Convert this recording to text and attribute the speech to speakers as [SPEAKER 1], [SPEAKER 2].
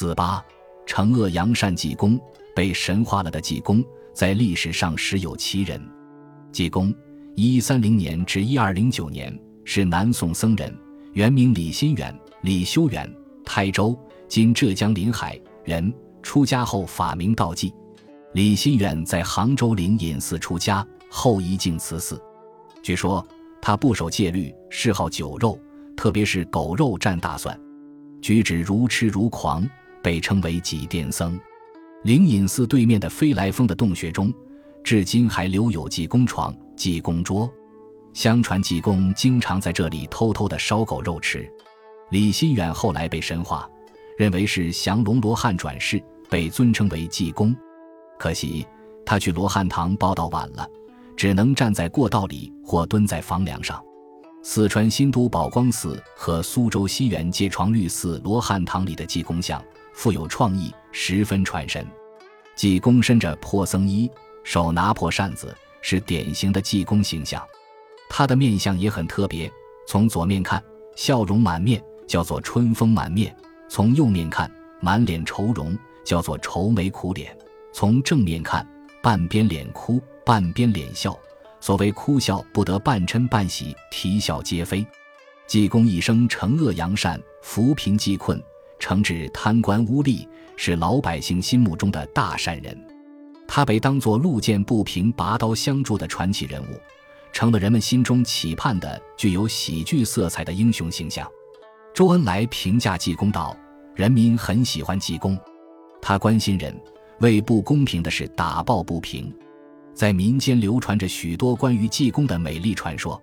[SPEAKER 1] 四八，惩恶扬善济公，被神化了的济公，在历史上实有其人。济公，一三零年至一二零九年，是南宋僧人，原名李心远、李修远，台州（今浙江临海）人。出家后法名道济。李心远在杭州灵隐寺出家后，移净慈寺。据说他不守戒律，嗜好酒肉，特别是狗肉蘸大蒜，举止如痴如狂，被称为济癫僧。灵隐寺对面的飞来峰的洞穴中。至今还留有济公床、济公桌，相传济公经常在这里偷偷的烧狗肉吃。李心远后来被神化，认为是降龙罗汉转世，被尊称为济公。可惜他去罗汉堂报道晚了，只能站在过道里或蹲在房梁上。四川新都宝光寺和苏州西园街床绿寺罗汉堂里的济公像富有创意，十分传神。济公身着破僧衣。手拿破扇子，是典型的济公形象。他的面相也很特别，从左面看，笑容满面，叫做春风满面；从右面看，满脸愁容，叫做愁眉苦脸；从正面看，半边脸哭，半边脸笑。所谓哭笑不得半嗔半喜，啼笑皆非。济公一生惩恶扬善，扶贫济困，惩治贪官污吏，是老百姓心目中的大善人。他被当作路见不平拔刀相助的传奇人物，成了人们心中期盼的具有喜剧色彩的英雄形象。周恩来评价济公道：“人民很喜欢济公，他关心人，为不公平的事打抱不平。”在民间流传着许多关于济公的美丽传说。